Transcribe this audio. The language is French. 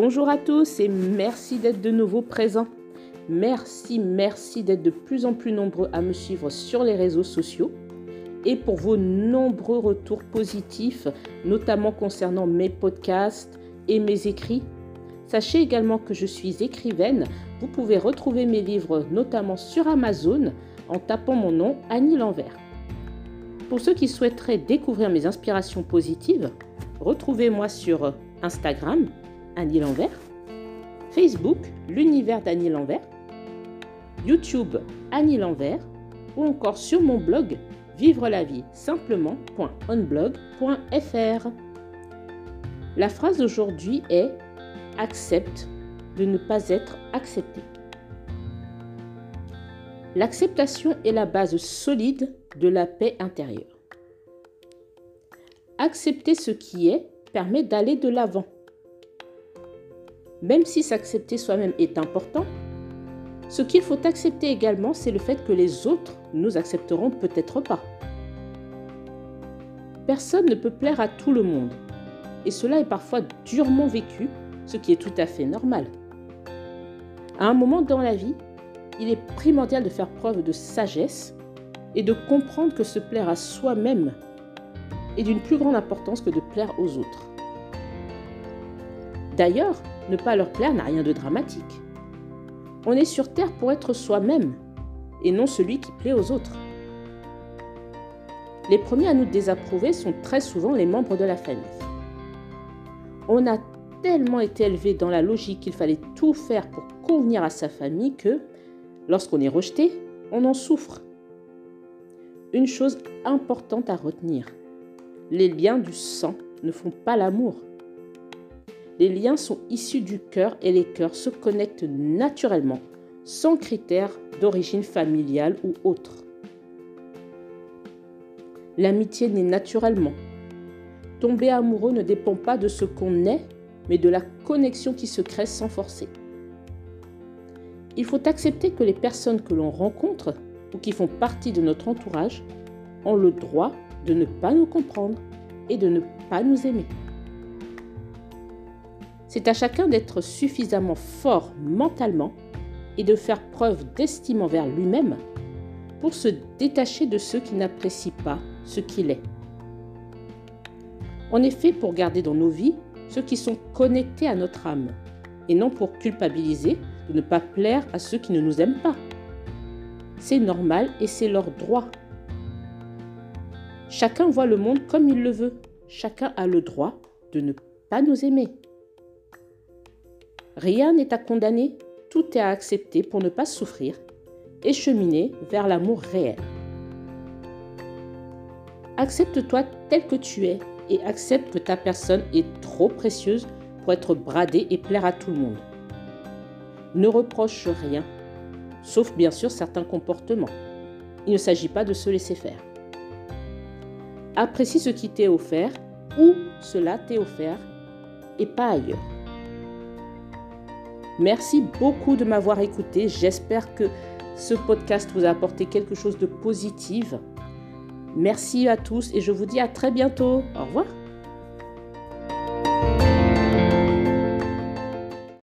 Bonjour à tous et merci d'être de nouveau présents. Merci, merci d'être de plus en plus nombreux à me suivre sur les réseaux sociaux et pour vos nombreux retours positifs, notamment concernant mes podcasts et mes écrits. Sachez également que je suis écrivaine. Vous pouvez retrouver mes livres notamment sur Amazon en tapant mon nom Annie Lanvers. Pour ceux qui souhaiteraient découvrir mes inspirations positives, retrouvez-moi sur Instagram, Annie Facebook, l'univers d'Annie Lanvers, YouTube, Annie Lanvers, ou encore sur mon blog, vivre la vie simplement.onblog.fr. La phrase d'aujourd'hui est Accepte de ne pas être accepté. L'acceptation est la base solide de la paix intérieure. Accepter ce qui est permet d'aller de l'avant. Même si s'accepter soi-même est important, ce qu'il faut accepter également, c'est le fait que les autres nous accepteront peut-être pas. Personne ne peut plaire à tout le monde, et cela est parfois durement vécu, ce qui est tout à fait normal. À un moment dans la vie, il est primordial de faire preuve de sagesse et de comprendre que se plaire à soi-même est d'une plus grande importance que de plaire aux autres. D'ailleurs, ne pas leur plaire n'a rien de dramatique. On est sur Terre pour être soi-même et non celui qui plaît aux autres. Les premiers à nous désapprouver sont très souvent les membres de la famille. On a tellement été élevé dans la logique qu'il fallait tout faire pour convenir à sa famille que, lorsqu'on est rejeté, on en souffre. Une chose importante à retenir, les liens du sang ne font pas l'amour. Les liens sont issus du cœur et les cœurs se connectent naturellement, sans critères d'origine familiale ou autre. L'amitié naît naturellement. Tomber amoureux ne dépend pas de ce qu'on est, mais de la connexion qui se crée sans forcer. Il faut accepter que les personnes que l'on rencontre ou qui font partie de notre entourage ont le droit de ne pas nous comprendre et de ne pas nous aimer. C'est à chacun d'être suffisamment fort mentalement et de faire preuve d'estime envers lui-même pour se détacher de ceux qui n'apprécient pas ce qu'il est. Est fait pour garder dans nos vies ceux qui sont connectés à notre âme, et non pour culpabiliser de ne pas plaire à ceux qui ne nous aiment pas. C'est normal et c'est leur droit. Chacun voit le monde comme il le veut. Chacun a le droit de ne pas nous aimer. Rien n'est à condamner, tout est à accepter pour ne pas souffrir et cheminer vers l'amour réel. Accepte-toi tel que tu es et accepte que ta personne est trop précieuse pour être bradée et plaire à tout le monde. Ne reproche rien, sauf bien sûr certains comportements. Il ne s'agit pas de se laisser faire. Apprécie ce qui t'est offert, où cela t'est offert, et pas ailleurs. Merci beaucoup de m'avoir écouté. J'espère que ce podcast vous a apporté quelque chose de positif. Merci à tous et je vous dis à très bientôt. Au revoir.